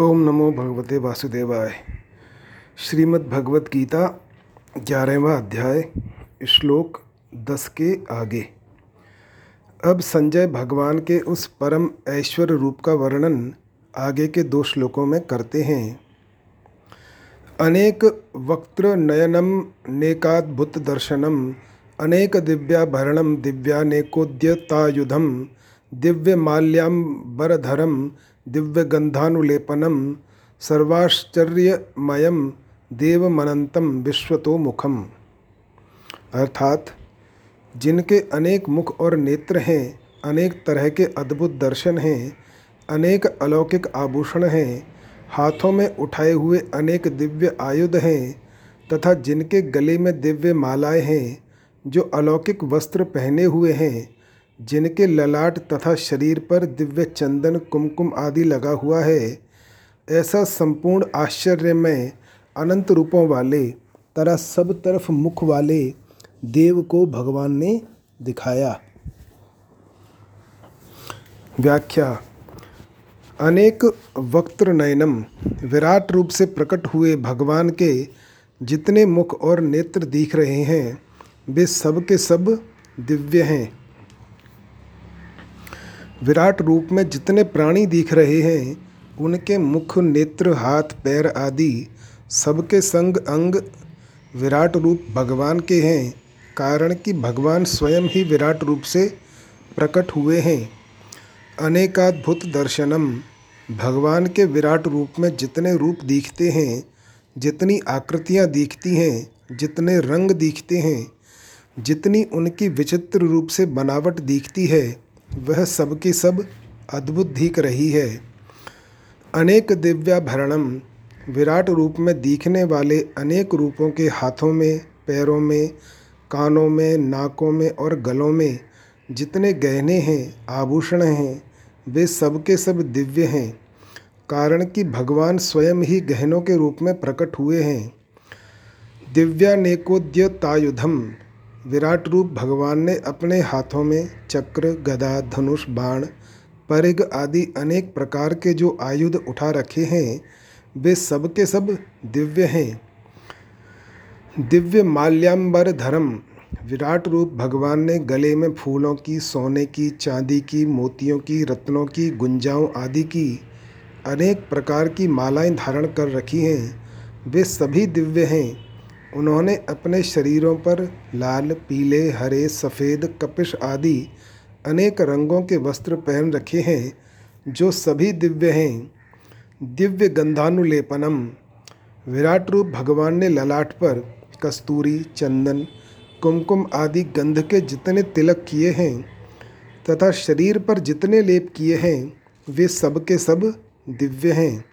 ओम नमो भगवते वासुदेवाय। श्रीमद् भगवत गीता ग्यारहवा अध्याय, श्लोक दस के आगे। अब संजय भगवान के उस परम ऐश्वर्य रूप का वर्णन आगे के दो श्लोकों में करते हैं। अनेक वक्त्र नयनम नेकाद्भुत दर्शनम, अनेक दिव्याभरणम दिव्यानेकोद्यतायुधम दिव्य दिव्य गंधानुलेपनम सर्वाश्चर्यमयम देवमनंतम विश्वतो मुखम अर्थात, जिनके अनेक मुख और नेत्र हैं, अनेक तरह के अद्भुत दर्शन हैं, अनेक अलौकिक आभूषण हैं, हाथों में उठाए हुए अनेक दिव्य आयुध हैं, तथा जिनके गले में दिव्य मालाएँ हैं, जो अलौकिक वस्त्र पहने हुए हैं जिनके ललाट तथा शरीर पर दिव्य चंदन, कुमकुम आदि लगा हुआ है, ऐसा संपूर्ण आश्चर्य में अनंत रूपों वाले, तरह सब तरफ़ मुख वाले देव को भगवान ने दिखाया। व्याख्या। अनेक वक्त्र नयनम विराट रूप से प्रकट हुए भगवान के जितने मुख और नेत्र दिख रहे हैं, वे सब के सब दिव्य हैं। विराट रूप में जितने प्राणी दिख रहे हैं, उनके मुख, नेत्र, हाथ, पैर आदि सबके संग अंग विराट रूप भगवान के हैं, कारण कि भगवान स्वयं ही विराट रूप से प्रकट हुए हैं। अनेकाद्भुत दर्शनम, भगवान के विराट रूप में जितने रूप दिखते हैं, जितनी आकृतियाँ दिखती हैं, जितने रंग दिखते हैं, जितनी उनकी विचित्र रूप से बनावट दिखती है वह सब की सब अद्भुत दिख रही है। अनेक दिव्याभरणम विराट रूप में दिखने वाले अनेक रूपों के हाथों में, पैरों में, कानों में, नाकों में और गलों में जितने गहने हैं, आभूषण हैं, वे सब के सब दिव्य हैं, कारण कि भगवान स्वयं ही गहनों के रूप में प्रकट हुए हैं। दिव्यानेकोद्यतायुधम विराट रूप भगवान ने अपने हाथों में चक्र, गदा, धनुष, बाण परिग आदि अनेक प्रकार के जो आयुध उठा रखे हैं, वे सब के सब दिव्य हैं। दिव्य माल्याम्बर धर्म। विराट रूप भगवान ने गले में फूलों की, सोने की, चांदी की, मोतियों की, रत्नों की, गुंजाओं आदि की अनेक प्रकार की मालाएँ धारण कर रखी हैं। वे सभी दिव्य हैं। उन्होंने अपने शरीरों पर लाल, पीले, हरे, सफ़ेद, कपिश आदि अनेक रंगों के वस्त्र पहन रखे हैं, जो सभी दिव्य हैं। दिव्य गंधानुलेपनम। विराट रूप भगवान ने ललाट पर कस्तूरी, चंदन, कुमकुम आदि गंध के जितने तिलक किए हैं, तथा शरीर पर जितने लेप किए हैं, वे सब के सब दिव्य हैं।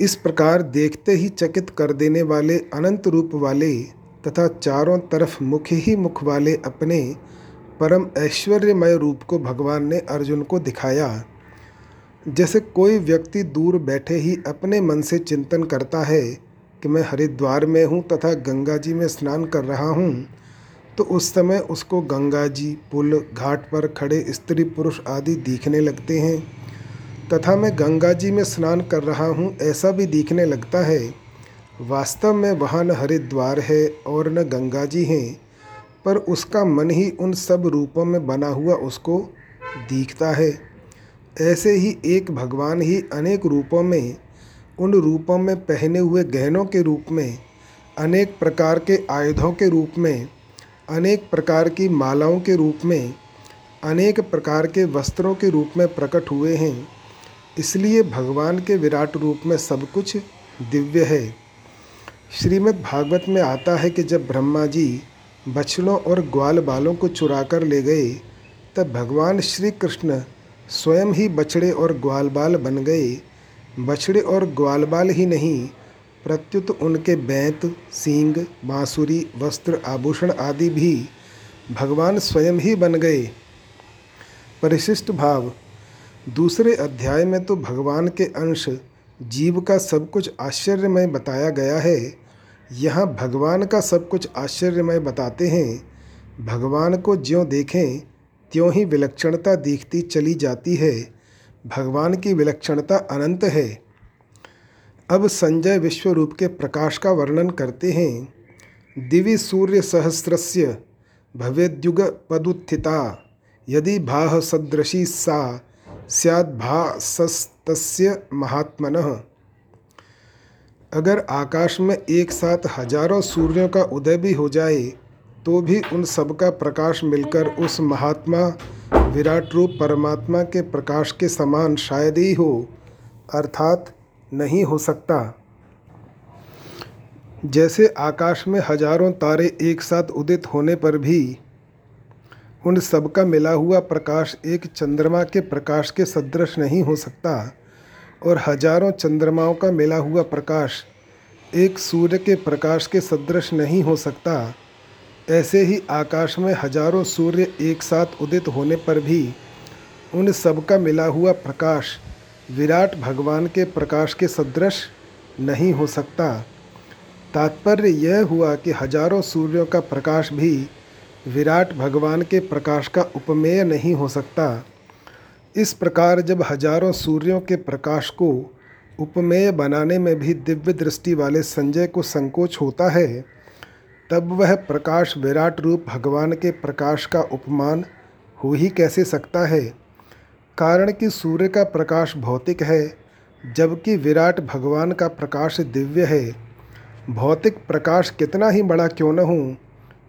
इस प्रकार देखते ही चकित कर देने वाले अनंत रूप वाले तथा चारों तरफ़ मुख ही मुख वाले अपने परम ऐश्वर्यमय रूप को भगवान ने अर्जुन को दिखाया। जैसे कोई व्यक्ति दूर बैठे ही अपने मन से चिंतन करता है कि मैं हरिद्वार में हूँ तथा गंगा जी में स्नान कर रहा हूँ तो उस समय उसको गंगा जी, पुल, घाट पर खड़े स्त्री पुरुष आदि दिखने लगते हैं। तथा मैं गंगा जी में स्नान कर रहा हूँ, ऐसा भी दिखने लगता है। वास्तव में वहाँ न हरिद्वार है और न गंगा जी हैं, पर उसका मन ही उन सब रूपों में बना हुआ उसको दिखता है। ऐसे ही एक भगवान ही अनेक रूपों में, उन रूपों में पहने हुए गहनों के रूप में, अनेक प्रकार के आयुधों के रूप में, अनेक प्रकार की मालाओं के रूप में, अनेक प्रकार के वस्त्रों के रूप में प्रकट हुए हैं। इसलिए भगवान के विराट रूप में सब कुछ दिव्य है। श्रीमद् भागवत में आता है कि जब ब्रह्मा जी बछड़ों और ग्वाल बालों को चुरा कर ले गए, तब भगवान श्री कृष्ण स्वयं ही बछड़े और ग्वाल बाल बन गए। बछड़े और ग्वाल बाल ही नहीं, प्रत्युत उनके बैंत, सींग, बाँसुरी, वस्त्र, आभूषण आदि भी भगवान स्वयं ही बन गए। परिशिष्ट भाव दूसरे अध्याय में तो भगवान के अंश जीव का सब कुछ आश्चर्यमय बताया गया है। यहाँ भगवान का सब कुछ आश्चर्यमय बताते हैं। भगवान को ज्यों देखें, त्यों ही विलक्षणता दिखती चली जाती है। भगवान की विलक्षणता अनंत है। अब संजय विश्व रूप के प्रकाश का वर्णन करते हैं। दिवि सूर्य सहस्रस्य भवेद्युग पदुत्थिता, यदि भाह सदृशी सा सस्तस्य महात्मनः। अगर आकाश में एक साथ हज़ारों सूर्यों का उदय भी हो जाए तो भी उन सब का प्रकाश मिलकर उस महात्मा, विराट रूप परमात्मा के प्रकाश के समान शायद ही हो, अर्थात नहीं हो सकता। जैसे आकाश में हज़ारों तारे एक साथ उदित होने पर भी उन सब का मिला हुआ प्रकाश एक चंद्रमा के प्रकाश के सदृश नहीं हो सकता, और हज़ारों चंद्रमाओं का मिला हुआ प्रकाश एक सूर्य के प्रकाश के सदृश नहीं हो सकता। ऐसे ही आकाश में हज़ारों सूर्य एक साथ उदित होने पर भी उन सब का मिला हुआ प्रकाश विराट भगवान के प्रकाश के सदृश नहीं हो सकता। तात्पर्य यह हुआ कि हज़ारों सूर्यों का प्रकाश भी विराट भगवान के प्रकाश का उपमेय नहीं हो सकता। इस प्रकार जब हज़ारों सूर्यों के प्रकाश को उपमेय बनाने में भी दिव्य दृष्टि वाले संजय को संकोच होता है, तब वह प्रकाश विराट रूप भगवान के प्रकाश का उपमान हो ही कैसे सकता है? कारण कि सूर्य का प्रकाश भौतिक है, जबकि विराट भगवान का प्रकाश दिव्य है। भौतिक प्रकाश कितना ही बड़ा क्यों न हो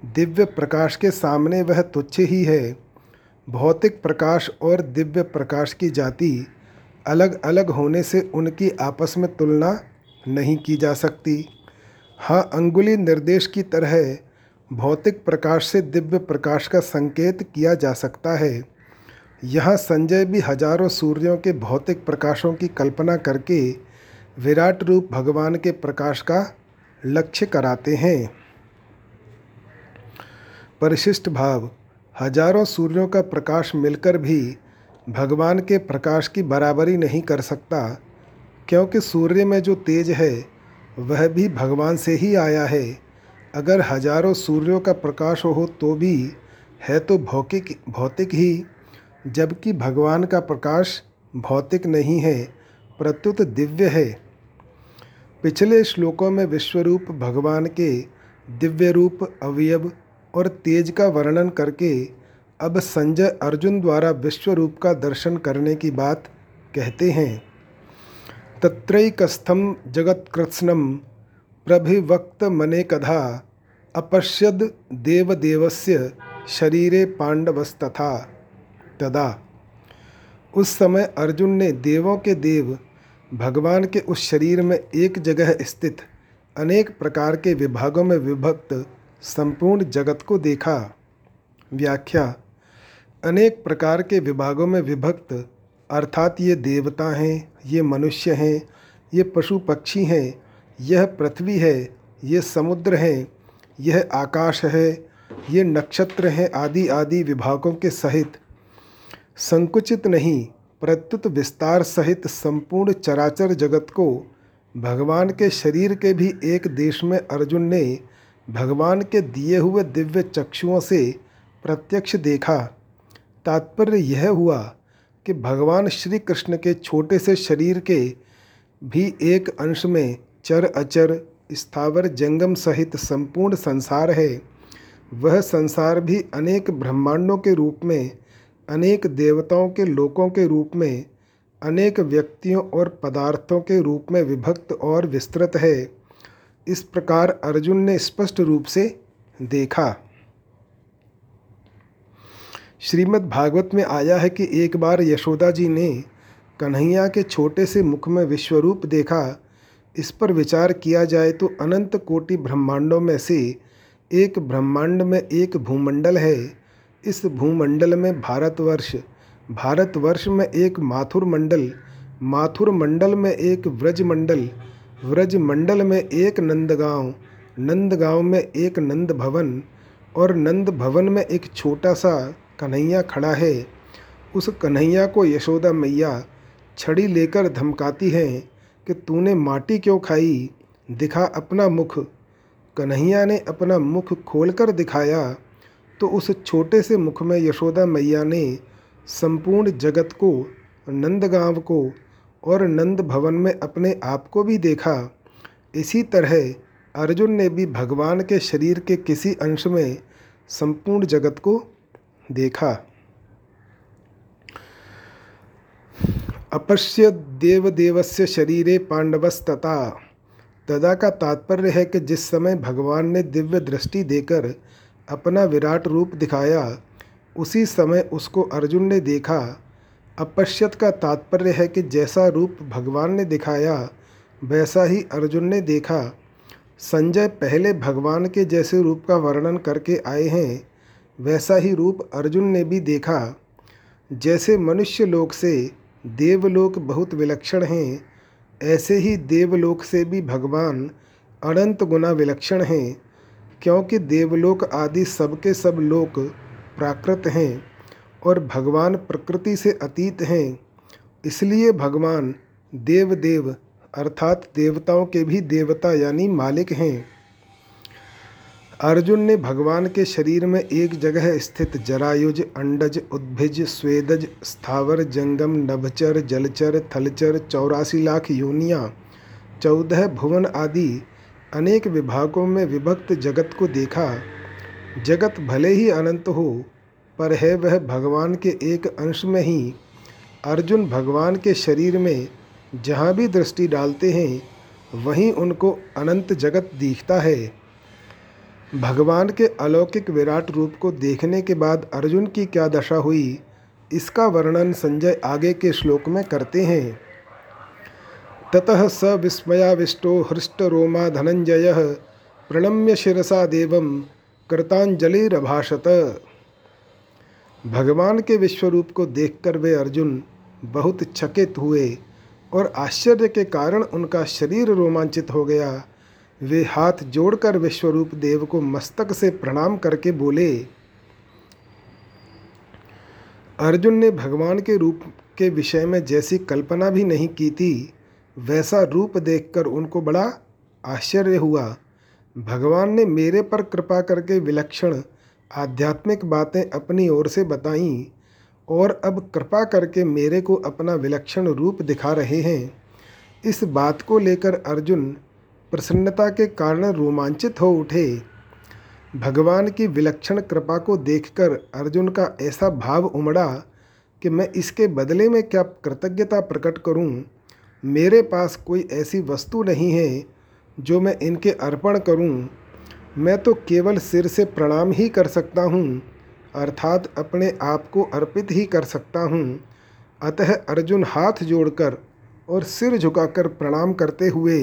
दिव्य प्रकाश के सामने वह तुच्छ ही है। भौतिक प्रकाश और दिव्य प्रकाश की जाति अलग अलग होने से उनकी आपस में तुलना नहीं की जा सकती। हाँ अंगुली निर्देश की तरह भौतिक प्रकाश से दिव्य प्रकाश का संकेत किया जा सकता है। यहाँ संजय भी हज़ारों सूर्यों के भौतिक प्रकाशों की कल्पना करके विराट रूप भगवान के प्रकाश का लक्ष्य कराते हैं। परिशिष्ट भाव, हज़ारों सूर्यों का प्रकाश मिलकर भी भगवान के प्रकाश की बराबरी नहीं कर सकता, क्योंकि सूर्य में जो तेज है, वह भी भगवान से ही आया है। अगर हज़ारों सूर्यों का प्रकाश हो तो भी है तो भौतिक भौतिक ही, जबकि भगवान का प्रकाश भौतिक नहीं है, प्रत्युत दिव्य है। पिछले श्लोकों में विश्वरूप भगवान के दिव्य रूप अवयव और तेज का वर्णन करके अब संजय अर्जुन द्वारा विश्व रूप का दर्शन करने की बात कहते हैं। तत्रैकस्थम जगत्कृत्स्नम कधा अपश्यद देवदेवस्य शरीरे पांडवस्तथा। तदा उस समय अर्जुन ने देवों के देव, भगवान के उस शरीर में एक जगह स्थित अनेक प्रकार के विभागों में विभक्त संपूर्ण जगत को देखा। व्याख्या, अनेक प्रकार के विभागों में विभक्त, अर्थात ये देवता हैं, ये मनुष्य हैं, ये पशु पक्षी हैं, यह पृथ्वी है, ये समुद्र हैं, यह आकाश है, ये नक्षत्र हैं आदि आदि विभागों के सहित। संकुचित नहीं, प्रत्युत विस्तार सहित संपूर्ण चराचर जगत को भगवान के शरीर के भी एक देश में अर्जुन ने भगवान के दिए हुए दिव्य चक्षुओं से प्रत्यक्ष देखा। तात्पर्य यह हुआ कि भगवान श्री कृष्ण के छोटे से शरीर के भी एक अंश में चर अचर, स्थावर जंगम सहित संपूर्ण संसार है। वह संसार भी अनेक ब्रह्मांडों के रूप में, अनेक देवताओं के लोकों के रूप में, अनेक व्यक्तियों और पदार्थों के रूप में विभक्त और विस्तृत है। इस प्रकार अर्जुन ने स्पष्ट रूप से देखा। श्रीमद् भागवत में आया है कि एक बार यशोदा जी ने कन्हैया के छोटे से मुख में विश्वरूप देखा। इस पर विचार किया जाए तो अनंत कोटि ब्रह्मांडों में से एक ब्रह्मांड में एक भूमंडल है। इस भूमंडल में भारतवर्ष भारतवर्ष में एक माथुर मंडल माथुर मंडल में एक व्रज मंडल व्रज मंडल में एक नंदगांव नंदगांव में एक नंद भवन और नंद भवन में एक छोटा सा कन्हैया खड़ा है। उस कन्हैया को यशोदा मैया छड़ी लेकर धमकाती हैं कि तूने माटी क्यों खाई? दिखा अपना मुख। कन्हैया ने अपना मुख खोलकर दिखाया तो उस छोटे से मुख में यशोदा मैया ने संपूर्ण जगत को, नंदगांव को और नंद भवन में अपने आप को भी देखा। इसी तरह अर्जुन ने भी भगवान के शरीर के किसी अंश में संपूर्ण जगत को देखा। अपश्य देवदेवस्य शरीरे पांडवस्तता। तदा का तात्पर्य है कि जिस समय भगवान ने दिव्य दृष्टि देकर अपना विराट रूप दिखाया, उसी समय उसको अर्जुन ने देखा। अपश्यत का तात्पर्य है कि जैसा रूप भगवान ने दिखाया, वैसा ही अर्जुन ने देखा। संजय पहले भगवान के जैसे रूप का वर्णन करके आए हैं, वैसा ही रूप अर्जुन ने भी देखा। जैसे मनुष्य लोक से देवलोक बहुत विलक्षण हैं, ऐसे ही देवलोक से भी भगवान अनंत गुना विलक्षण हैं, क्योंकि देवलोक आदि सबके सब लोक प्राकृत हैं। और भगवान प्रकृति से अतीत हैं। इसलिए भगवान देव देव अर्थात देवताओं के भी देवता यानी मालिक हैं। अर्जुन ने भगवान के शरीर में एक जगह स्थित जरायुज, अंडज, उद्भिज, स्वेदज, स्थावर, जंगम, नभचर, जलचर, थलचर, चौरासी लाख योनियाँ, चौदह भुवन आदि अनेक विभागों में विभक्त जगत को देखा। जगत भले ही अनंत हो पर है वह भगवान के एक अंश में ही। अर्जुन भगवान के शरीर में जहाँ भी दृष्टि डालते हैं, वहीं उनको अनंत जगत दिखता है। भगवान के अलौकिक विराट रूप को देखने के बाद अर्जुन की क्या दशा हुई, इसका वर्णन संजय आगे के श्लोक में करते हैं। ततः स विस्मयाविष्टो हृष्टरोमा धनंजय प्रणम्य शिरसा देव कृतांजलिभाषत भगवान के विश्वरूप को देखकर वे अर्जुन बहुत चकित हुए और आश्चर्य के कारण उनका शरीर रोमांचित हो गया। वे हाथ जोड़कर विश्वरूप देव को मस्तक से प्रणाम करके बोले, अर्जुन ने भगवान के रूप के विषय में जैसी कल्पना भी नहीं की थी, वैसा रूप देखकर उनको बड़ा आश्चर्य हुआ। भगवान ने मेरे पर कृपा करके विलक्षण आध्यात्मिक बातें अपनी ओर से बताईं और अब कृपा करके मेरे को अपना विलक्षण रूप दिखा रहे हैं इस बात को लेकर अर्जुन प्रसन्नता के कारण रोमांचित हो उठे भगवान की विलक्षण कृपा को देखकर अर्जुन का ऐसा भाव उमड़ा कि मैं इसके बदले में क्या कृतज्ञता प्रकट करूँ? मेरे पास कोई ऐसी वस्तु नहीं है जो मैं इनके अर्पण करूँ। मैं तो केवल सिर से प्रणाम ही कर सकता हूँ, अर्थात अपने आप को अर्पित ही कर सकता हूँ। अतः अर्जुन हाथ जोड़कर और सिर झुकाकर प्रणाम करते हुए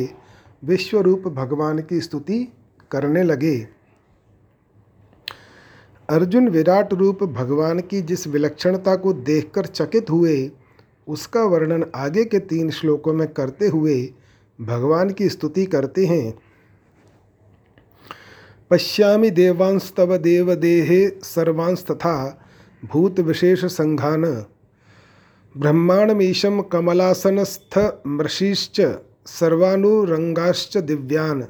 विश्वरूप भगवान की स्तुति करने लगे। अर्जुन विराट रूप भगवान की जिस विलक्षणता को देखकर चकित हुए, उसका वर्णन आगे के तीन श्लोकों में करते हुए भगवान की स्तुति करते हैं। पश्यामि देवांस्तव देव देहे सर्वांस तथा भूत विशेष संघान ब्रह्मांडमीशम कमलासनस्थ मृषिश्च सर्वानुरंगाश्च दिव्यान।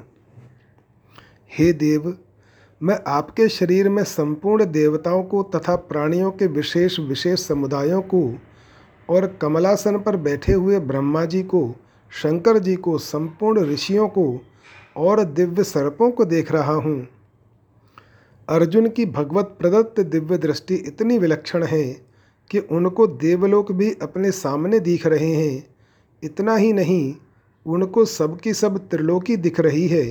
हे देव, मैं आपके शरीर में संपूर्ण देवताओं को तथा प्राणियों के विशेष विशेष समुदायों को और कमलासन पर बैठे हुए ब्रह्मा जी को, शंकर जी को, संपूर्ण ऋषियों को और दिव्य सर्पों को देख रहा हूँ। अर्जुन की भगवत प्रदत्त दिव्य दृष्टि इतनी विलक्षण है कि उनको देवलोक भी अपने सामने दिख रहे हैं। इतना ही नहीं, उनको सबकी सब त्रिलोकी दिख रही है।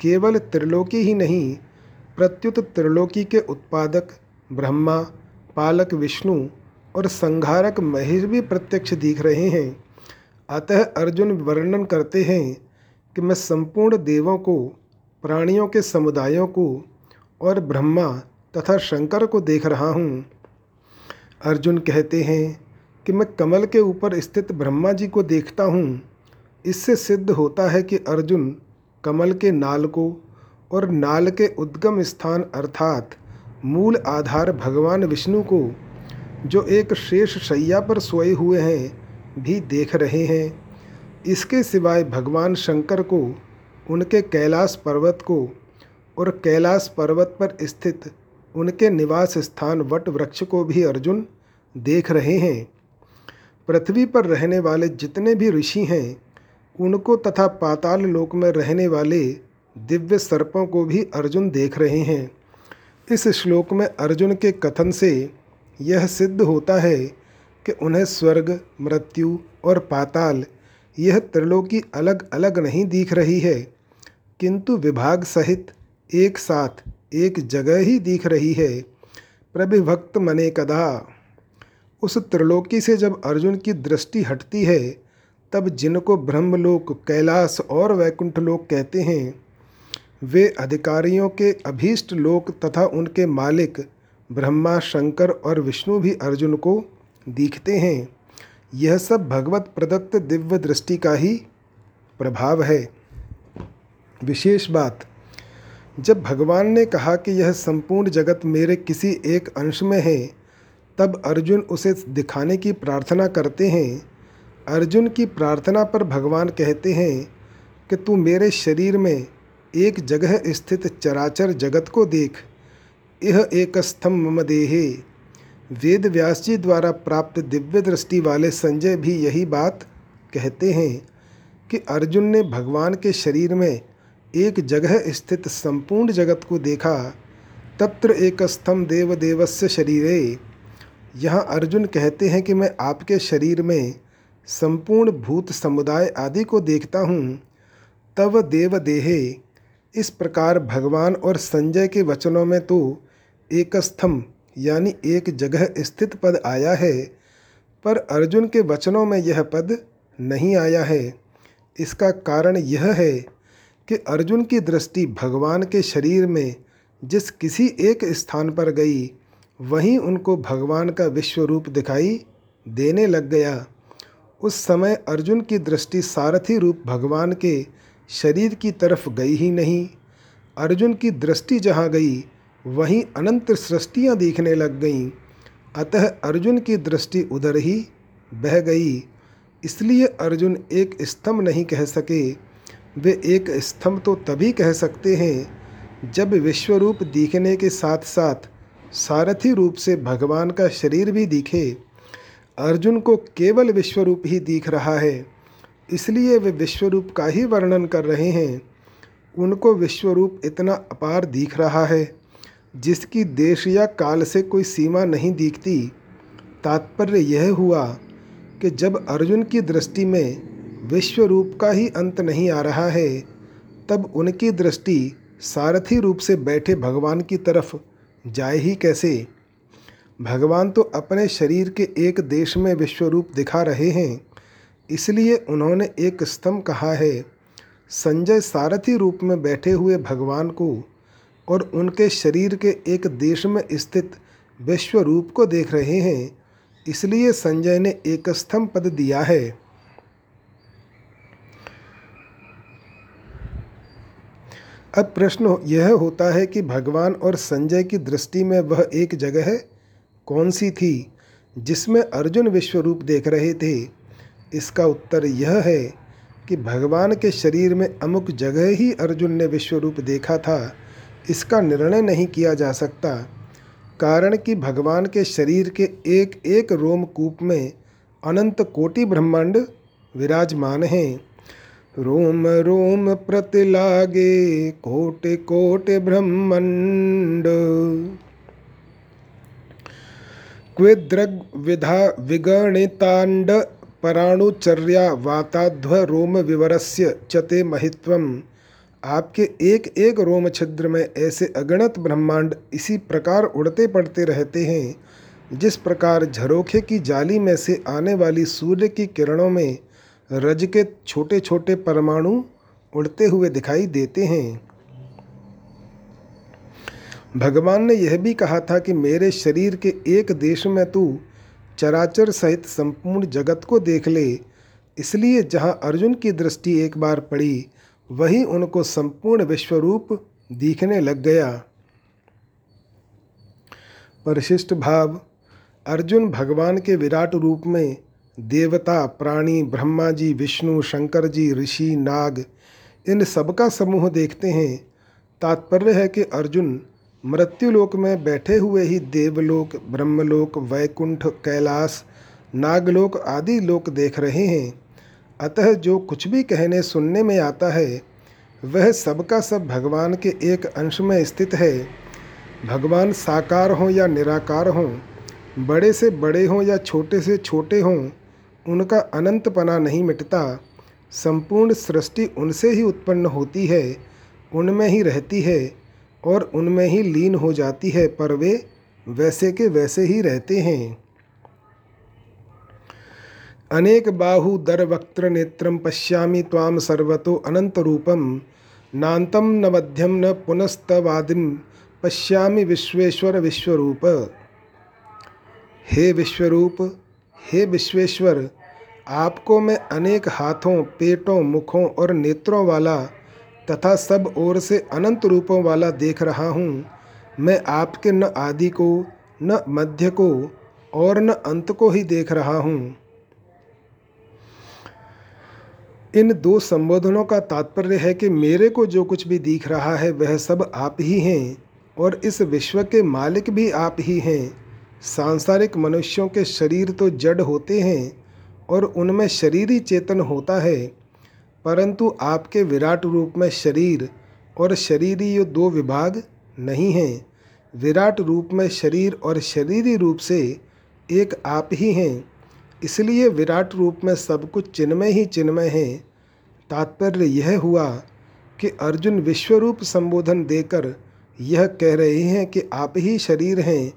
केवल त्रिलोकी ही नहीं, प्रत्युत त्रिलोकी के उत्पादक, ब्रह्मा, पालक विष्णु और संहारक महेश भी प्रत्यक्ष दिख रहे हैं। अतः अर्जुन वर्णन करते हैं कि मैं संपूर्ण देवों को, प्राणियों के समुदायों को और ब्रह्मा तथा शंकर को देख रहा हूँ। अर्जुन कहते हैं कि मैं कमल के ऊपर स्थित ब्रह्मा जी को देखता हूँ। इससे सिद्ध होता है कि अर्जुन कमल के नाल को और नाल के उद्गम स्थान अर्थात मूल आधार भगवान विष्णु को, जो एक शेष शैया पर सोए हुए हैं, भी देख रहे हैं। इसके सिवाय भगवान शंकर को, उनके कैलाश पर्वत को और कैलाश पर्वत पर स्थित उनके निवास स्थान वट वृक्ष को भी अर्जुन देख रहे हैं। पृथ्वी पर रहने वाले जितने भी ऋषि हैं, उनको तथा पाताल लोक में रहने वाले दिव्य सर्पों को भी अर्जुन देख रहे हैं। इस श्लोक में अर्जुन के कथन से यह सिद्ध होता है कि उन्हें स्वर्ग, मृत्यु और पाताल यह त्रिलोकी अलग अलग नहीं दिख रही है, किंतु विभाग सहित एक साथ एक जगह ही दिख रही है। प्रभिभक्त मने कदा। उस त्रिलोकी से जब अर्जुन की दृष्टि हटती है, तब जिनको ब्रह्मलोक, कैलाश और वैकुंठ लोक कहते हैं, वे अधिकारियों के अभीष्ट लोक तथा उनके मालिक ब्रह्मा, शंकर और विष्णु भी अर्जुन को दिखते हैं। यह सब भगवत प्रदत्त दिव्य दृष्टि का ही प्रभाव है। विशेष बात, जब भगवान ने कहा कि यह संपूर्ण जगत मेरे किसी एक अंश में है, तब अर्जुन उसे दिखाने की प्रार्थना करते हैं। अर्जुन की प्रार्थना पर भगवान कहते हैं कि तू मेरे शरीर में एक जगह स्थित चराचर जगत को देख। यह एक स्तंभ मम देहे। वेद व्यास जी द्वारा प्राप्त दिव्य दृष्टि वाले संजय भी यही बात कहते हैं कि अर्जुन ने भगवान के शरीर में एक जगह स्थित संपूर्ण जगत को देखा तत्र एक स्तंभ देव देवस्य शरीरे। यहाँ अर्जुन कहते हैं कि मैं आपके शरीर में संपूर्ण भूत समुदाय आदि को देखता हूँ, तव देव देहे इस प्रकार भगवान और संजय के वचनों में तो एक स्तंभ यानी एक जगह स्थित पद आया है, पर अर्जुन के वचनों में यह पद नहीं आया है। इसका कारण यह है कि अर्जुन की दृष्टि भगवान के शरीर में जिस किसी एक स्थान पर गई, वहीं उनको भगवान का विश्व रूप दिखाई देने लग गया। उस समय अर्जुन की दृष्टि सारथी रूप भगवान के शरीर की तरफ़ गई ही नहीं। अर्जुन की दृष्टि जहाँ गई वहीं अनंत सृष्टियाँ दिखने लग गईं। अतः अर्जुन की दृष्टि उधर ही बह गई। इसलिए अर्जुन एक स्तंभ नहीं कह सके। वे एक स्तंभ तो तभी कह सकते हैं, जब विश्वरूप दिखने के साथ साथ सारथी रूप से भगवान का शरीर भी दिखे। अर्जुन को केवल विश्वरूप ही दिख रहा है, इसलिए वे विश्वरूप का ही वर्णन कर रहे हैं। उनको विश्वरूप इतना अपार दिख रहा है। जिसकी देश या काल से कोई सीमा नहीं दिखती। तात्पर्य यह हुआ कि जब अर्जुन की दृष्टि में विश्व रूप का ही अंत नहीं आ रहा है, तब उनकी दृष्टि सारथी रूप से बैठे भगवान की तरफ़ जाए ही कैसे? भगवान तो अपने शरीर के एक देश में विश्व रूप दिखा रहे हैं, इसलिए उन्होंने एक स्तंभ कहा है। संजय सारथी रूप में बैठे हुए भगवान को और उनके शरीर के एक देश में स्थित विश्व रूप को देख रहे हैं, इसलिए संजय ने एक स्तंभ पद दिया है। अब प्रश्न यह होता है कि भगवान और संजय की दृष्टि में वह एक जगह कौन सी थी, जिसमें अर्जुन विश्व रूप देख रहे थे? इसका उत्तर यह है कि भगवान के शरीर में अमुक जगह ही अर्जुन ने विश्व रूप देखा था। इसका निर्णय नहीं किया जा सकता। कारण कि भगवान के शरीर के एक एक रोमकूप में अनंत कोटि ब्रह्मांड विराजमान हैं। रोम रोम प्रतिलागे कोटि कोटि ब्रह्मांड। क्विद्रग विधा विगणितांड पराणुचर्या वाताध्व रोम विवरस्य चते महित्वम। आपके एक एक रोम छिद्र में ऐसे अगणत ब्रह्मांड इसी प्रकार उड़ते पड़ते रहते हैं, जिस प्रकार झरोखे की जाली में से आने वाली सूर्य की किरणों में रज के छोटे छोटे परमाणु उड़ते हुए दिखाई देते हैं। भगवान ने यह भी कहा था कि मेरे शरीर के एक देश में तू चराचर सहित संपूर्ण जगत को देख ले, इसलिए जहाँ अर्जुन की दृष्टि एक बार पड़ी वही उनको संपूर्ण विश्वरूप दिखने लग गया। परिशिष्ट भाव, अर्जुन भगवान के विराट रूप में देवता, प्राणी ब्रह्मा जी विष्णु शंकर जी ऋषि, नाग, इन सबका समूह देखते हैं। तात्पर्य है कि अर्जुन मृत्युलोक में बैठे हुए ही देवलोक, ब्रह्मलोक, वैकुंठ, कैलाश, नागलोक आदि लोक देख रहे हैं। अतः जो कुछ भी कहने सुनने में आता है, वह सबका सब भगवान के एक अंश में स्थित है। भगवान साकार हों या निराकार हों, बड़े से बड़े हों या छोटे से छोटे हों, उनका अनंतपना नहीं मिटता। संपूर्ण सृष्टि उनसे ही उत्पन्न होती है, उनमें ही रहती है और उनमें ही लीन हो जाती है, पर वे वैसे के वैसे ही रहते हैं। अनेक बाहु दर वक्त्र नेत्रम पश्यामि ताम सर्वतो अनंत रूपम नान्तम न मध्यम न पुनस्तवादिम पश्यामि विश्वेश्वर विश्वरूप। हे विश्वरूप, हे विश्वेश्वर, आपको मैं अनेक हाथों, पेटों, मुखों और नेत्रों वाला तथा सब ओर से अनंत रूपों वाला देख रहा हूँ। मैं आपके न आदि को, न मध्य को और न अंत को ही देख रहा हूँ। इन दो संबोधनों का तात्पर्य है कि मेरे को जो कुछ भी दिख रहा है वह सब आप ही हैं, और इस विश्व के मालिक भी आप ही हैं। सांसारिक मनुष्यों के शरीर तो जड़ होते हैं, और उनमें शरीर चेतन होता है, परंतु आपके विराट रूप में शरीर और शरीरी ये दो विभाग नहीं हैं। विराट रूप में शरीर और शरीरी रूप से एक आप ही हैं। इसलिए विराट रूप में सब कुछ चिन्मय ही चिन्मय है। तात्पर्य यह हुआ कि अर्जुन विश्वरूप संबोधन देकर यह कह रहे हैं कि आप ही शरीर हैं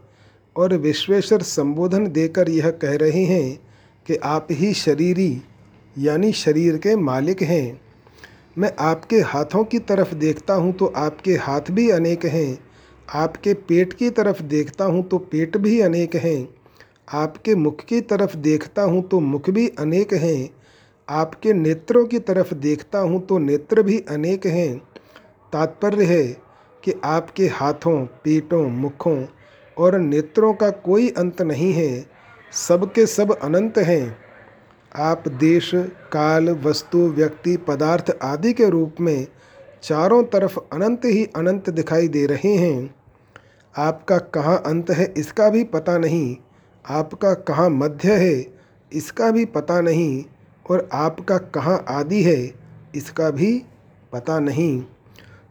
और विश्वेश्वर संबोधन देकर यह कह रहे हैं कि आप ही शरीरी, यानी शरीर के मालिक हैं। मैं आपके हाथों की तरफ़ देखता हूँ तो आपके हाथ भी अनेक हैं। आपके पेट की तरफ़ देखता हूँ तो पेट भी अनेक हैं। आपके मुख की तरफ़ देखता हूँ तो मुख भी अनेक हैं। आपके नेत्रों की तरफ़ देखता हूँ तो नेत्र भी अनेक हैं। तात्पर्य है कि आपके हाथों पेटों मुखों और नेत्रों का कोई अंत नहीं है। सबके सब अनंत हैं। आप देश, काल, वस्तु, व्यक्ति, पदार्थ आदि के रूप में चारों तरफ़ अनंत ही अनंत दिखाई दे रहे हैं। आपका कहाँ अंत है इसका भी पता नहीं। आपका कहाँ मध्य है, इसका भी पता नहीं, और आपका कहाँ आदि है, इसका भी पता नहीं।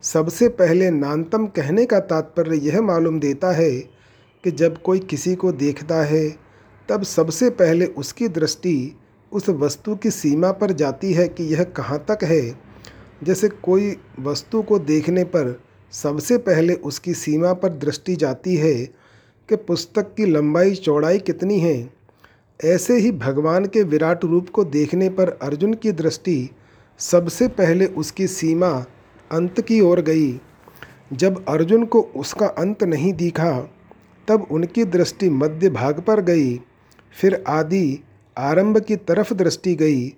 सबसे पहले नानतम कहने का तात्पर्य यह मालूम देता है कि जब कोई किसी को देखता है, तब सबसे पहले उसकी दृष्टि उस वस्तु की सीमा पर जाती है कि यह कहाँ तक है। जैसे कोई वस्तु को देखने पर सबसे पहले उसकी सीमा पर दृष्टि जाती है कि पुस्तक की लंबाई चौड़ाई कितनी है? ऐसे ही भगवान के विराट रूप को देखने पर अर्जुन की दृष्टि सबसे पहले उसकी सीमा अंत की ओर गई। जब अर्जुन को उसका अंत नहीं दिखा, तब उनकी दृष्टि मध्य भाग पर गई। फिर आदि आरंभ की तरफ़ दृष्टि गई,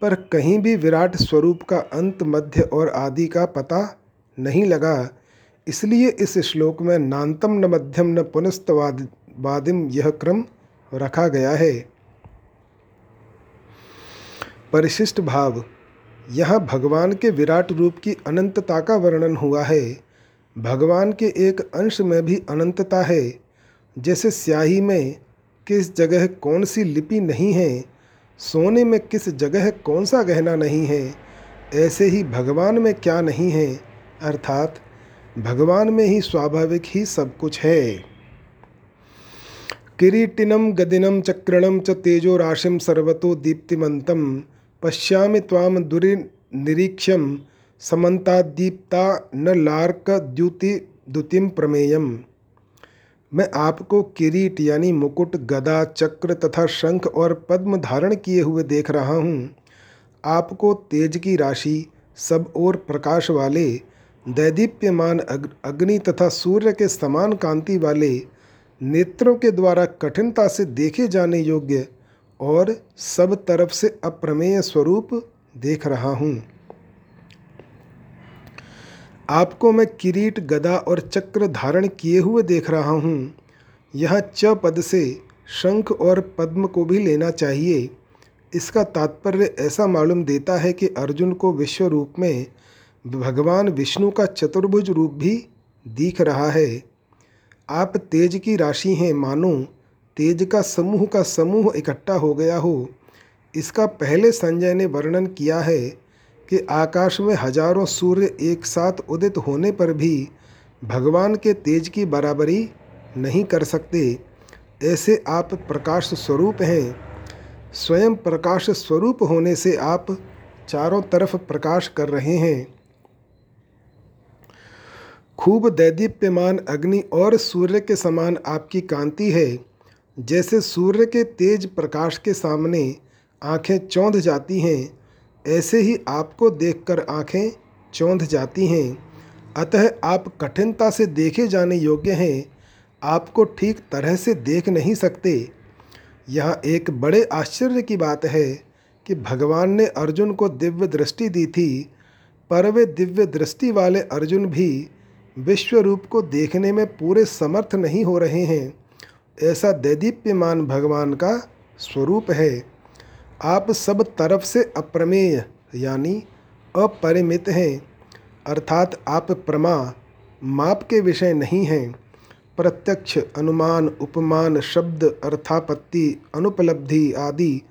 पर कहीं भी विराट स्वरूप का अंत मध्य और आदि का पता नहीं लगा। इसलिए इस श्लोक में नान्तम न मध्यम न पुनस्तवाद वादिम यह क्रम रखा गया है। परिशिष्ट भाव, यहाँ भगवान के विराट रूप की अनंतता का वर्णन हुआ है। भगवान के एक अंश में भी अनंतता है, जैसे स्याही में किस जगह कौन सी लिपि नहीं है, सोने में किस जगह कौन सा गहना नहीं है, ऐसे ही भगवान में क्या नहीं है, अर्थात भगवान में ही स्वाभाविक ही सब कुछ है। किरीटिनम गदिनम चक्रणम च तेजो राशिम सर्वतो दीप्तिमंतम। पश्यामि ताम दुरी निरीक्षम समन्ता दीप्ता न लार्क द्युति द्युतिम प्रमेयम। मैं आपको किरीट यानी मुकुट, गदा, चक्र तथा शंख और पद्म धारण किए हुए देख रहा हूँ। आपको तेज की राशि, सब और प्रकाश वाले दैदीप्यमान अग्नि तथा सूर्य के समान कांति वाले नेत्रों के द्वारा कठिनता से देखे जाने योग्य और सब तरफ़ से अप्रमेय स्वरूप देख रहा हूँ। आपको मैं किरीट, गदा और चक्र धारण किए हुए देख रहा हूँ। यह च पद से शंख और पद्म को भी लेना चाहिए। इसका तात्पर्य ऐसा मालूम देता है कि अर्जुन को विश्व रूप में भगवान विष्णु का चतुर्भुज रूप भी दिख रहा है। आप तेज की राशि हैं, मानो तेज का समूह का समूह इकट्ठा हो गया हो। इसका पहले संजय ने वर्णन किया है कि आकाश में हज़ारों सूर्य एक साथ उदित होने पर भी भगवान के तेज की बराबरी नहीं कर सकते। ऐसे आप प्रकाश स्वरूप हैं। स्वयं प्रकाश स्वरूप होने से आप चारों तरफ़ प्रकाश कर रहे हैं। खूब दैदीप्यमान अग्नि और सूर्य के समान आपकी कांति है। जैसे सूर्य के तेज प्रकाश के सामने आँखें चौंध जाती हैं, ऐसे ही आपको देखकर आँखें चौंध जाती हैं। अतः आप कठिनता से देखे जाने योग्य हैं। आपको ठीक तरह से देख नहीं सकते। यहाँ एक बड़े आश्चर्य की बात है कि भगवान ने अर्जुन को दिव्य दृष्टि दी थी, पर वे दिव्य दृष्टि वाले अर्जुन भी विश्व रूप को देखने में पूरे समर्थ नहीं हो रहे हैं। ऐसा दैदीप्यमान भगवान का स्वरूप है। आप सब तरफ़ से अप्रमेय, यानी अपरिमित हैं। अर्थात आप प्रमा, माप के विषय नहीं हैं। प्रत्यक्ष, अनुमान, उपमान, शब्द, अर्थापत्ति, अनुपलब्धि आदि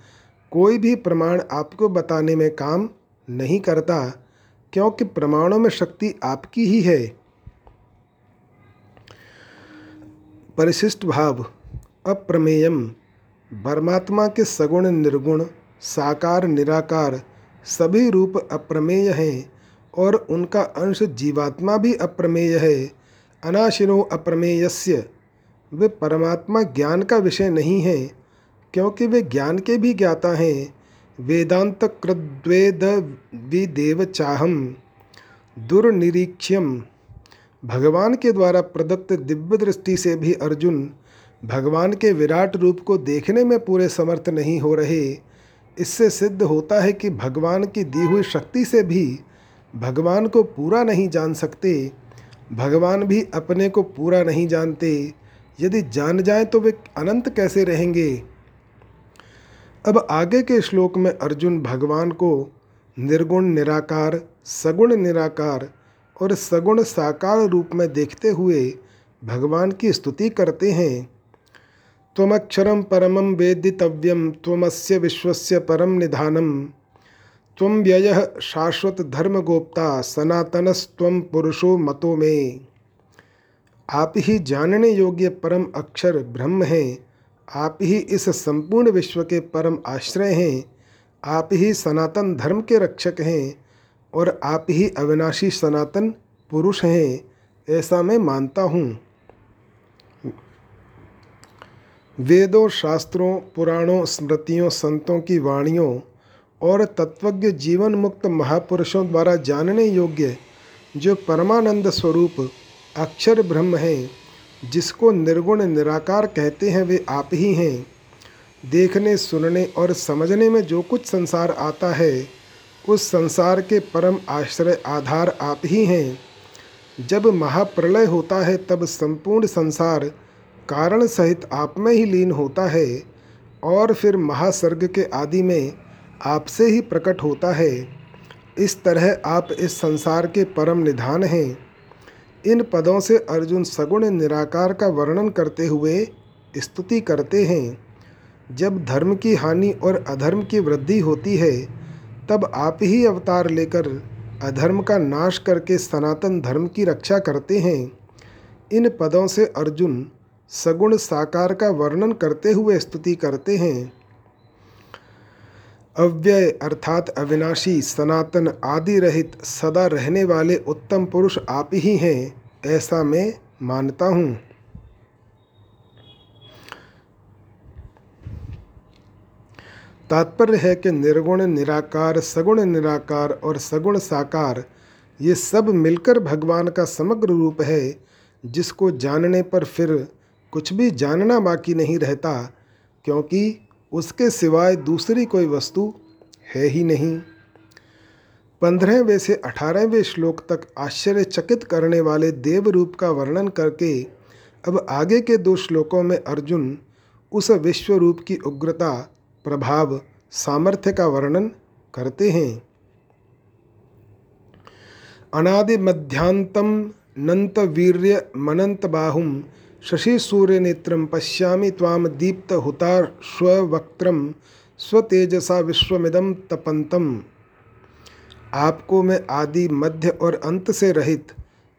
कोई भी प्रमाण आपको बताने में काम नहीं करता, क्योंकि प्रमाणों में शक्ति आपकी ही है। परिशिष्ट भाव, अप्रमेयम। परमात्मा के सगुण निर्गुण, साकार निराकार, सभी रूप अप्रमेय हैं और उनका अंश जीवात्मा भी अप्रमेय है। अनाशिनो अप्रमेयस्य। वे परमात्मा ज्ञान का विषय नहीं है, क्योंकि वे ज्ञान के भी ज्ञाता हैं। वेदांत कृद्वेद विदेव चाहम दुर्निरीक्ष्यम। भगवान के द्वारा प्रदत्त दिव्य दृष्टि से भी अर्जुन भगवान के विराट रूप को देखने में पूरे समर्थ नहीं हो रहे। इससे सिद्ध होता है कि भगवान की दी हुई शक्ति से भी भगवान को पूरा नहीं जान सकते। भगवान भी अपने को पूरा नहीं जानते। यदि जान जाए तो वे अनंत कैसे रहेंगे? अब आगे के श्लोक में अर्जुन भगवान को निर्गुण निराकार, सगुण निराकार और सगुण साकार रूप में देखते हुए भगवान की स्तुति करते हैं। त्वमक्षरम परमं वेदितव्यम त्वमस्य विश्वस्य परम निधानम त्वं व्यय शाश्वत धर्मगोप्ता सनातनस्त्वं पुरुषो मतो में। आप ही जानने योग्य परम अक्षर ब्रह्म हैं। आप ही इस संपूर्ण विश्व के परम आश्रय हैं। आप ही सनातन धर्म के रक्षक हैं। और आप ही अविनाशी सनातन पुरुष हैं, ऐसा मैं मानता हूँ। वेदों, शास्त्रों, पुराणों, स्मृतियों, संतों की वाणियों और तत्वज्ञ जीवन मुक्त महापुरुषों द्वारा जानने योग्य जो परमानंद स्वरूप अक्षर ब्रह्म हैं, जिसको निर्गुण निराकार कहते हैं, वे आप ही हैं। देखने, सुनने और समझने में जो कुछ संसार आता है उस संसार के परम आश्रय आधार आप ही हैं। जब महाप्रलय होता है, तब संपूर्ण संसार कारण सहित आप में ही लीन होता है और फिर महासर्ग के आदि में आपसे ही प्रकट होता है। इस तरह आप इस संसार के परम निधान हैं। इन पदों से अर्जुन सगुण निराकार का वर्णन करते हुए स्तुति करते हैं। जब धर्म की हानि और अधर्म की वृद्धि होती है तब आप ही अवतार लेकर अधर्म का नाश करके सनातन धर्म की रक्षा करते हैं। इन पदों से अर्जुन सगुण साकार का वर्णन करते हुए स्तुति करते हैं। अव्यय अर्थात अविनाशी सनातन आदि रहित सदा रहने वाले उत्तम पुरुष आप ही हैं, ऐसा मैं मानता हूँ। तात्पर्य है कि निर्गुण, निराकार, सगुण, निराकार और सगुण साकार, ये सब मिलकर भगवान का समग्र रूप है, जिसको जानने पर फिर कुछ भी जानना बाकी नहीं रहता, क्योंकि उसके सिवाय दूसरी कोई वस्तु है ही नहीं। पंद्रहवें से अठारहवें श्लोक तक आश्चर्यचकित करने वाले देव रूप का वर्णन करके, अब आगे के दो श्लोकों में अर्जुन उस विश्व रूप की उग्रता प्रभाव सामर्थ्य का वर्णन करते हैं। अनादि मध्यांतम नंत वीर्य मनंत बाहुम शशि सूर्य नेत्रम पश्यामि ताम दीप्त हुता स्वक्त्रम स्वतेजसा विश्वमिदम तपंतम आपको मैं आदि मध्य और अंत से रहित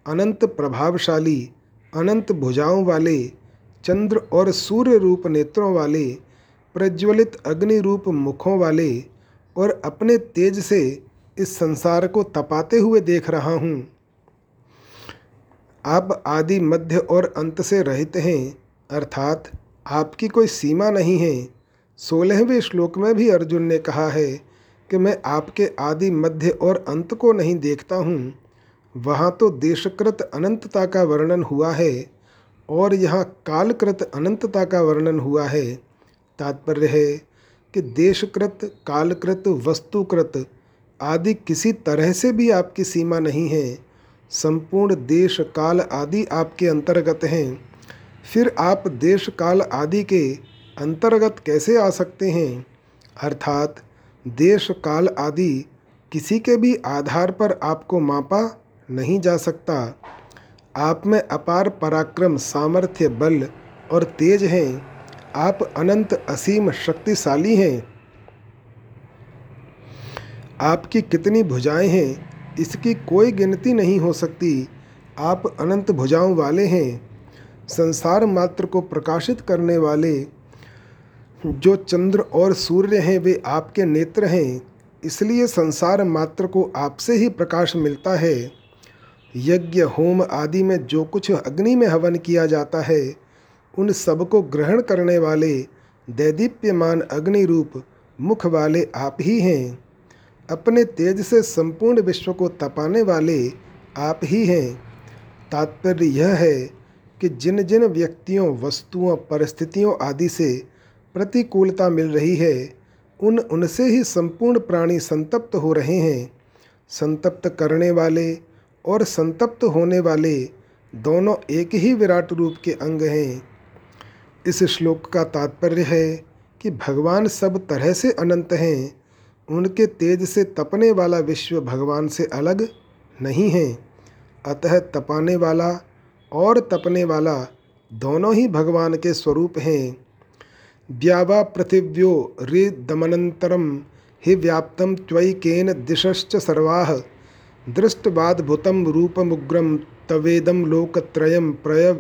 अनंत प्रभावशाली अनंत भुजाओं वाले चंद्र और सूर्य रूप नेत्रों वाले प्रज्वलित अग्नि रूप मुखों वाले और अपने तेज से इस संसार को तपाते हुए देख रहा हूँ। आप आदि मध्य और अंत से रहित हैं, अर्थात आपकी कोई सीमा नहीं है। सोलहवें श्लोक में भी अर्जुन ने कहा है कि मैं आपके आदि मध्य और अंत को नहीं देखता हूँ। वहाँ तो देशकृत अनंतता का वर्णन हुआ है और यहाँ कालकृत अनंतता का वर्णन हुआ है। तात्पर्य है कि देशकृत, कालकृत, वस्तुकृत आदि किसी तरह से भी आपकी सीमा नहीं है। संपूर्ण देश काल आदि आपके अंतर्गत हैं। फिर आप देश काल आदि के अंतर्गत कैसे आ सकते हैं? अर्थात देश काल आदि किसी के भी आधार पर आपको मापा नहीं जा सकता। आप में अपार पराक्रम, सामर्थ्य, बल और तेज हैं। आप अनंत असीम शक्तिशाली हैं। आपकी कितनी भुजाएँ हैं, इसकी कोई गिनती नहीं हो सकती। आप अनंत भुजाओं वाले हैं, संसार मात्र को प्रकाशित करने वाले। जो चंद्र और सूर्य हैं, वे आपके नेत्र हैं, इसलिए संसार मात्र को आपसे ही प्रकाश मिलता है। यज्ञ, होम आदि में जो कुछ अग्नि में हवन किया जाता है उन सबको ग्रहण करने वाले दैदीप्यमान अग्नि रूप मुख वाले आप ही हैं। अपने तेज से संपूर्ण विश्व को तपाने वाले आप ही हैं। तात्पर्य यह है कि जिन जिन व्यक्तियों, वस्तुओं, परिस्थितियों आदि से प्रतिकूलता मिल रही है, उन उनसे ही संपूर्ण प्राणी संतप्त हो रहे हैं। संतप्त करने वाले और संतप्त होने वाले दोनों एक ही विराट रूप के अंग हैं। इस श्लोक का तात्पर्य है कि भगवान सब तरह से अनंत हैं। उनके तेज से तपने वाला विश्व भगवान से अलग नहीं है। अतः तपाने वाला और तपने वाला दोनों ही भगवान के स्वरूप हैं। व्यावा पृथिव्यो रिदमनन्तरं हि व्याप्तं त्वयिकेन दिशश्च सर्वाह दृष्टवाद्भुतं रूपमुग्रं तवेदं लोकत्रयं प्रय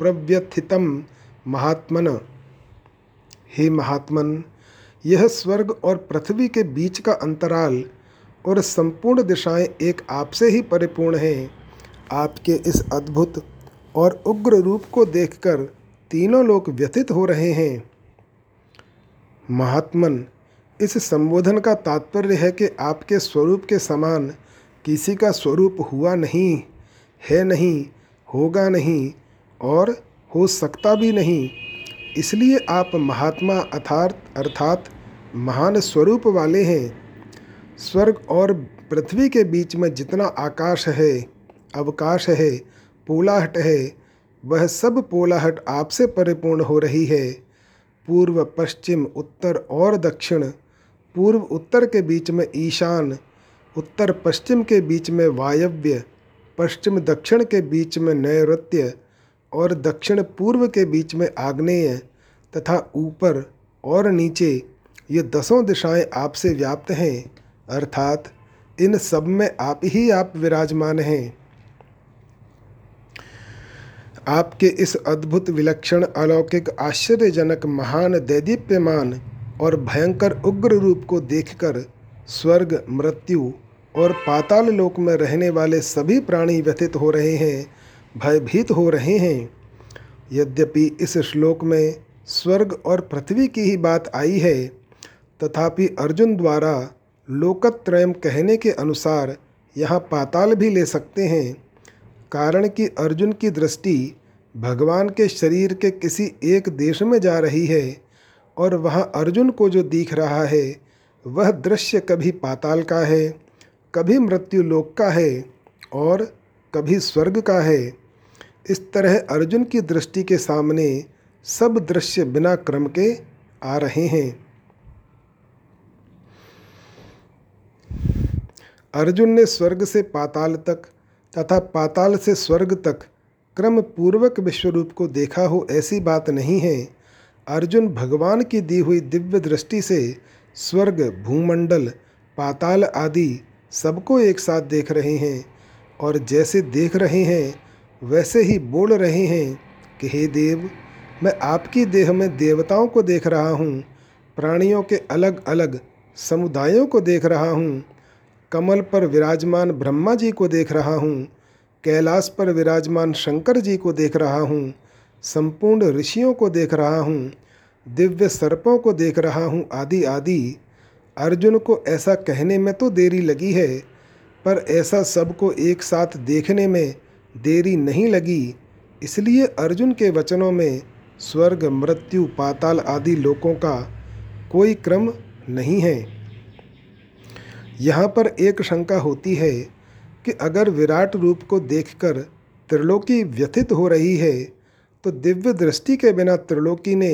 प्रव्यथितं महात्मन। हे महात्मन, यह स्वर्ग और पृथ्वी के बीच का अंतराल और संपूर्ण दिशाएँ एक आपसे ही परिपूर्ण हैं। आपके इस अद्भुत और उग्र रूप को देखकर तीनों लोग व्यथित हो रहे हैं। महात्मन, इस संबोधन का तात्पर्य है कि आपके स्वरूप के समान किसी का स्वरूप हुआ नहीं, है नहीं, होगा नहीं और हो सकता भी नहीं। इसलिए आप महात्मा अर्थात अर्थात महान स्वरूप वाले हैं। स्वर्ग और पृथ्वी के बीच में जितना आकाश है, अवकाश है, पोलाहट है, वह सब पोलाहट आपसे परिपूर्ण हो रही है। पूर्व, पश्चिम, उत्तर और दक्षिण, पूर्व उत्तर के बीच में ईशान, उत्तर पश्चिम के बीच में वायव्य, पश्चिम दक्षिण के बीच में नैऋत्य और दक्षिण पूर्व के बीच में आग्नेय तथा ऊपर और नीचे ये दसों दिशाएँ आपसे व्याप्त हैं, अर्थात इन सब में आप ही आप विराजमान हैं। आपके इस अद्भुत विलक्षण अलौकिक, आश्चर्यजनक, महान, दैदीप्यमान और भयंकर उग्र रूप को देखकर स्वर्ग, मृत्यु और पाताल लोक में रहने वाले सभी प्राणी व्यथित हो रहे हैं। भयभीत हो रहे हैं। यद्यपि इस श्लोक में स्वर्ग और पृथ्वी की ही बात आई है, तथापि अर्जुन द्वारा लोकत्रयम कहने के अनुसार यहाँ पाताल भी ले सकते हैं, कारण कि अर्जुन की दृष्टि भगवान के शरीर के किसी एक देश में जा रही है और वहाँ अर्जुन को जो दिख रहा है, वह दृश्य कभी पाताल का है, कभी मृत्यु लोक का है और कभी स्वर्ग का है। इस तरह अर्जुन की दृष्टि के सामने सब दृश्य बिना क्रम के आ रहे हैं। अर्जुन ने स्वर्ग से पाताल तक तथा पाताल से स्वर्ग तक क्रम पूर्वक विश्वरूप को देखा हो ऐसी बात नहीं है। अर्जुन भगवान की दी हुई दिव्य दृष्टि से स्वर्ग, भूमंडल, पाताल आदि सबको एक साथ देख रहे हैं और जैसे देख रहे हैं वैसे ही बोल रहे हैं कि, हे देव, मैं आपकी देह में देवताओं को देख रहा हूँ, प्राणियों के अलग अलग समुदायों को देख रहा हूँ, कमल पर विराजमान ब्रह्मा जी को देख रहा हूँ, कैलाश पर विराजमान शंकर जी को देख रहा हूँ, संपूर्ण ऋषियों को देख रहा हूँ, दिव्य सर्पों को देख रहा हूँ, आदि आदि। अर्जुन को ऐसा कहने में तो देरी लगी है, पर ऐसा सबको एक साथ देखने में देरी नहीं लगी, इसलिए अर्जुन के वचनों में स्वर्ग, मृत्यु, पाताल आदि लोकों का कोई क्रम नहीं है। यहाँ पर एक शंका होती है कि अगर विराट रूप को देखकर त्रिलोकी व्यथित हो रही है तो दिव्य दृष्टि के बिना त्रिलोकी ने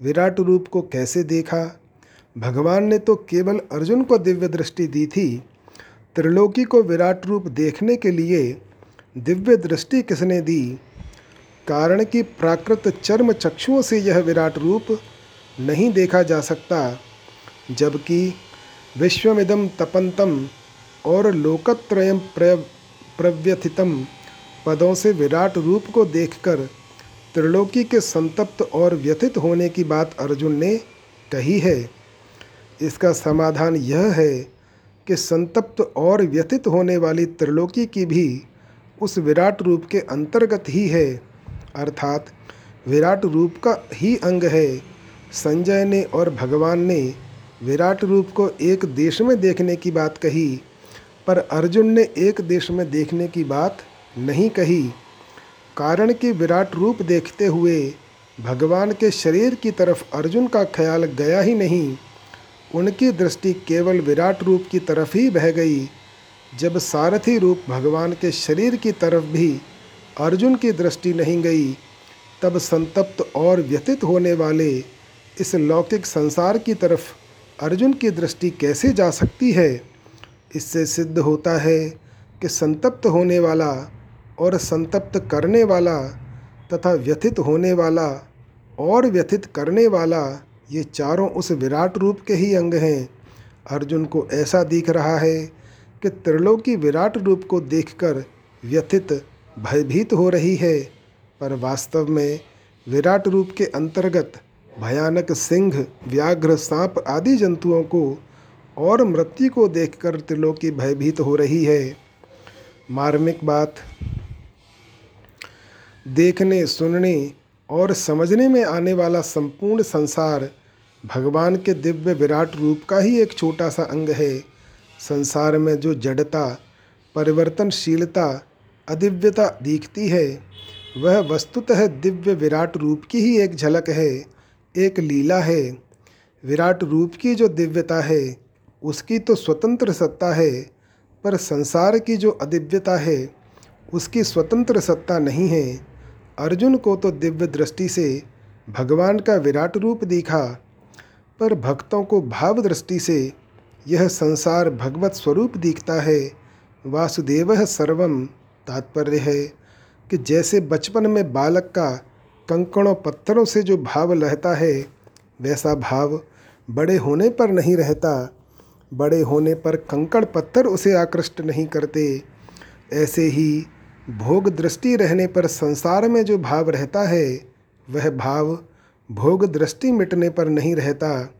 विराट रूप को कैसे देखा? भगवान ने तो केवल अर्जुन को दिव्य दृष्टि दी थी। त्रिलोकी को विराट रूप देखने के लिए दिव्य दृष्टि किसने दी? कारण कि प्राकृत चर्म चक्षुओं से यह विराट रूप नहीं देखा जा सकता, जबकि विश्वमिदम तपंतम और लोकत्रयम प्रव्यथितम पदों से विराट रूप को देखकर त्रिलोकी के संतप्त और व्यथित होने की बात अर्जुन ने कही है। इसका समाधान यह है कि संतप्त और व्यथित होने वाली त्रिलोकी की भी उस विराट रूप के अंतर्गत ही है। अर्थात, विराट रूप का ही अंग है। संजय ने और भगवान ने विराट रूप को एक देश में देखने की बात कही, पर अर्जुन ने एक देश में देखने की बात नहीं कही। कारण कि विराट रूप देखते हुए भगवान के शरीर की तरफ़ अर्जुन का ख्याल गया ही नहीं। उनकी दृष्टि केवल विराट रूप की तरफ़ ही बह गई। जब सारथी रूप भगवान के शरीर की तरफ़ भी अर्जुन की दृष्टि नहीं गई, तब संतप्त और व्यतीत होने वाले इस लौकिक संसार की तरफ़ अर्जुन की दृष्टि कैसे जा सकती है? इससे सिद्ध होता है कि संतप्त होने वाला और संतप्त करने वाला तथा व्यथित होने वाला और व्यथित करने वाला ये चारों उस विराट रूप के ही अंग हैं। अर्जुन को ऐसा दिख रहा है कि त्रिलोकी विराट रूप को देखकर व्यथित, भयभीत हो रही है। पर वास्तव में विराट रूप के अंतर्गत भयानक सिंह, व्याघ्र सांप आदि जंतुओं को और मृत्यु को देखकर त्रिलोकी भयभीत हो रही है। मार्मिक बात, देखने, सुनने और समझने में आने वाला संपूर्ण संसार भगवान के दिव्य विराट रूप का ही एक छोटा सा अंग है। संसार में जो जड़ता, परिवर्तनशीलता, अदिव्यता दिखती है, वह वस्तुतः दिव्य विराट रूप की ही एक झलक है, एक लीला है। विराट रूप की जो दिव्यता है, उसकी तो स्वतंत्र सत्ता है, पर संसार की जो अदिव्यता है, उसकी स्वतंत्र सत्ता नहीं है। अर्जुन को तो दिव्य दृष्टि से भगवान का विराट रूप दिखा, पर भक्तों को भाव दृष्टि से यह संसार भगवत स्वरूप दिखता है। वासुदेव सर्वम तात्पर्य है कि जैसे बचपन में बालक का कंकड़ों पत्थरों से जो भाव रहता है, वैसा भाव बड़े होने पर नहीं रहता। बड़े होने पर कंकड़ पत्थर उसे आकृष्ट नहीं करते। ऐसे ही भोग दृष्टि रहने पर संसार में जो भाव रहता है, वह भाव भोग दृष्टि मिटने पर नहीं रहता।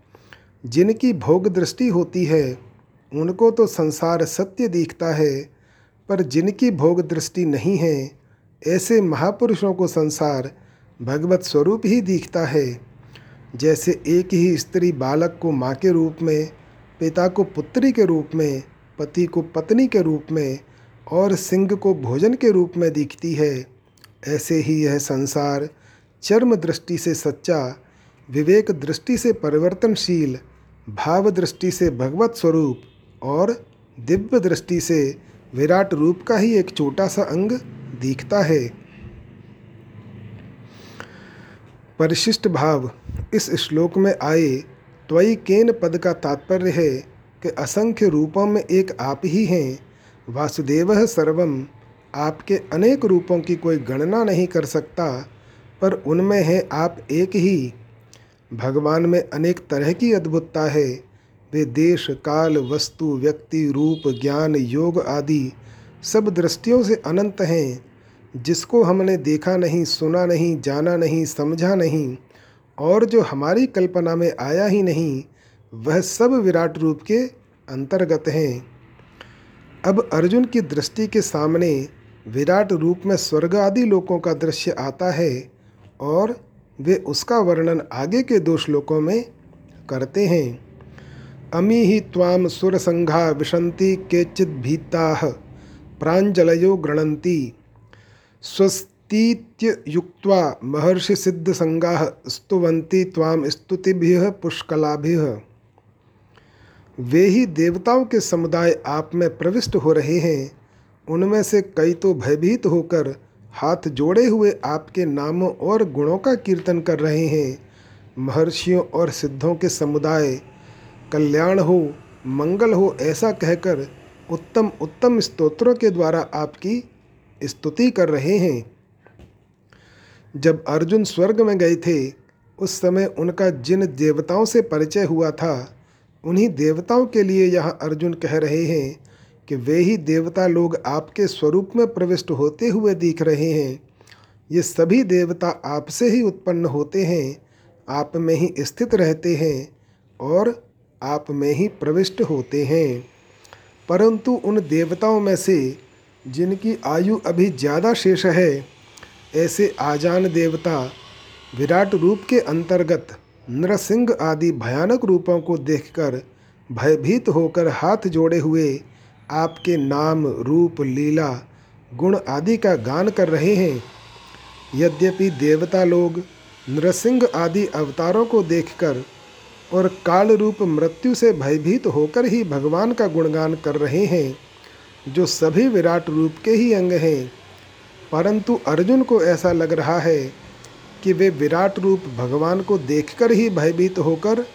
जिनकी भोग दृष्टि होती है, उनको तो संसार सत्य दिखता है, पर जिनकी भोग दृष्टि नहीं है, ऐसे महापुरुषों को संसार भगवत स्वरूप ही दिखता है। जैसे एक ही स्त्री बालक को माँ के रूप में, पिता को पुत्री के रूप में, पति को पत्नी के रूप में और सिंह को भोजन के रूप में दिखती है, ऐसे ही यह संसार चर्म दृष्टि से सच्चा, विवेक दृष्टि से परिवर्तनशील भाव दृष्टि से भगवत स्वरूप और दिव्य दृष्टि से विराट रूप का ही एक छोटा सा अंग दिखता है। परिशिष्ट भाव, इस श्लोक में आए त्वयि केन पद का तात्पर्य है कि असंख्य रूपों में एक आप ही हैं। वासुदेव सर्वम, आपके अनेक रूपों की कोई गणना नहीं कर सकता, पर उनमें है आप एक ही। भगवान में अनेक तरह की अद्भुतता है। वे देश, काल, वस्तु, व्यक्ति, रूप, ज्ञान, योग आदि सब दृष्टियों से अनंत हैं। जिसको हमने देखा नहीं, सुना नहीं, जाना नहीं, समझा नहीं, और जो हमारी कल्पना में आया ही नहीं, वह सब विराट रूप के अंतर्गत हैं। अब अर्जुन की दृष्टि के सामने विराट रूप में स्वर्ग आदि लोकों का दृश्य आता है, और वे उसका वर्णन आगे के दो श्लोकों में करते हैं। अमी ही ताम सुरसंघा विशंति केचित भीता, प्राजलयो गृणंती स्वस्तीत्युक्त्वा महर्षि सिद्ध संगा स्तुवंती ताम स्तुतिभ्य पुष्कलाभ्य वे ही देवताओं के समुदाय आप में प्रविष्ट हो रहे हैं। उनमें से कई तो भयभीत होकर हाथ जोड़े हुए आपके नामों और गुणों का कीर्तन कर रहे हैं। महर्षियों और सिद्धों के समुदाय, कल्याण हो, मंगल हो ऐसा कहकर उत्तम उत्तम स्तोत्रों के द्वारा आपकी स्तुति कर रहे हैं। जब अर्जुन स्वर्ग में गए थे, उस समय उनका जिन देवताओं से परिचय हुआ था, उन्हीं देवताओं के लिए यहाँ अर्जुन कह रहे हैं कि वे ही देवता लोग आपके स्वरूप में प्रविष्ट होते हुए दिख रहे हैं। ये सभी देवता आपसे ही उत्पन्न होते हैं, आप में ही स्थित रहते हैं और आप में ही प्रविष्ट होते हैं। परंतु उन देवताओं में से जिनकी आयु अभी ज़्यादा शेष है, ऐसे आजान देवता विराट रूप के अंतर्गत नरसिंह आदि भयानक रूपों को देखकर भयभीत होकर हाथ जोड़े हुए आपके नाम, रूप, लीला, गुण आदि का गान कर रहे हैं। यद्यपि देवता लोग नृसिंह आदि अवतारों को देखकर और काल रूप मृत्यु से भयभीत होकर ही भगवान का गुणगान कर रहे हैं, जो सभी विराट रूप के ही अंग हैं। परंतु अर्जुन को ऐसा लग रहा है कि वे विराट रूप भगवान को देखकर ही भयभीत होकर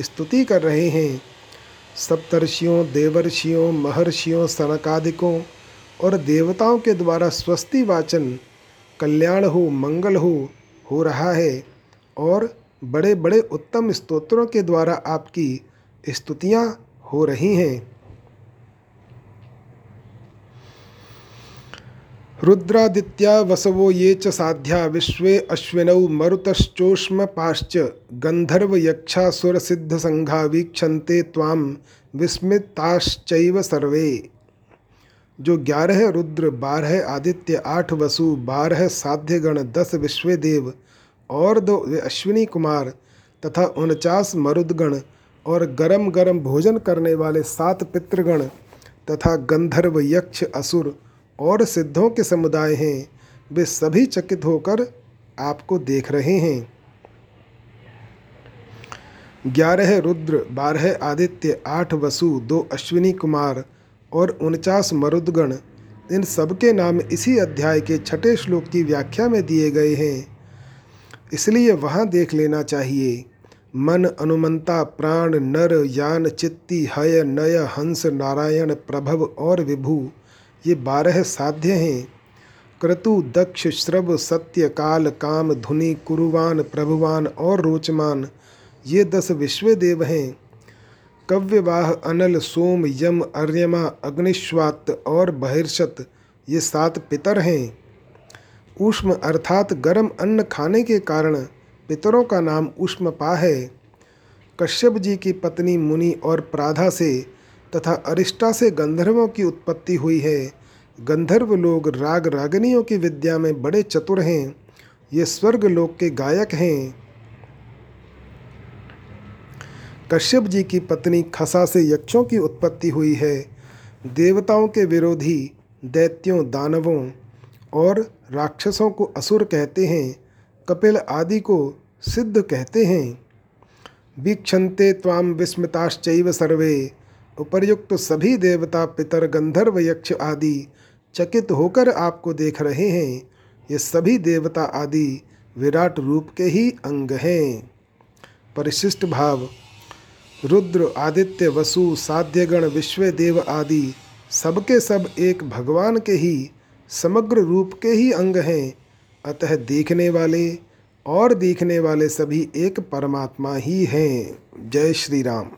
स्तुति कर रहे हैं। सप्तर्षियों, देवर्षियों, महर्षियों, सनकादिकों और देवताओं के द्वारा स्वस्ति वाचन, कल्याण हो, मंगल हो हो रहा है और बड़े बड़े उत्तम स्तोत्रों के द्वारा आपकी स्तुतियाँ हो रही हैं। रुद्रादित्या वसवो ये च साध्या विश्वे अश्विनौ मरुतश्चोष्मपाश्च गन्धर्वयक्षासुरसिद्धसङ्घा वीक्षन्ते त्वां विस्मिताश्चैव सर्वे। जो ग्यारह रुद्र, बारह आदित्य, आठ वसु, बारह साध्यगण, दस विश्वदेव और दो अश्विनी कुमार तथा उनचास मरुदगण और गरम गरम भोजन करने वाले सात पितृगण तथा गंधर्व यक्ष असुर और सिद्धों के समुदाय हैं, वे सभी चकित होकर आपको देख रहे हैं। ग्यारह रुद्र, बारह आदित्य, आठ वसु, दो अश्विनी कुमार और उनचास मरुदगण, इन सबके नाम इसी अध्याय के छठे श्लोक की व्याख्या में दिए गए हैं। इसलिए वहाँ देख लेना चाहिए। मन अनुमंता, प्राण नर, यान चित्ती, हय नय, हंस नारायण, प्रभव और विभु ये बारह साध्य हैं। क्रतु, दक्ष श्रव सत्य, काल, काम, धुनि, कुरुवान, प्रभुवान और रोचमान, ये दस विश्व देव हैं। कव्यवाह, अनल, सोम, यम, अर्यमा, अग्निश्वात और बहिर्षत, ये सात पितर हैं। ऊष्म अर्थात गर्म अन्न खाने के कारण पितरों का नाम उष्मपा है। कश्यप जी की पत्नी मुनि और प्राधा से तथा अरिष्टा से गंधर्वों की उत्पत्ति हुई है। गंधर्व लोग राग रागनियों की विद्या में बड़े चतुर हैं। ये स्वर्ग लोक के गायक हैं। कश्यप जी की पत्नी खसा से यक्षों की उत्पत्ति हुई है। देवताओं के विरोधी दैत्यों, दानवों और राक्षसों को असुर कहते हैं। कपिल आदि को सिद्ध कहते हैं। वीक्षन्ते त्वाम विस्मिताश्चैव सर्वे। उपर्युक्त सभी देवता, पितर, गंधर्व, यक्ष आदि चकित होकर आपको देख रहे हैं। ये सभी देवता आदि विराट रूप के ही अंग हैं। परिशिष्ट भाव, रुद्र, आदित्य, वसु, साध्यगण विश्व देव आदि सबके सब एक भगवान के ही, समग्र रूप के ही अंग हैं। अतः देखने वाले और देखने वाले सभी एक परमात्मा ही हैं। जय श्री राम।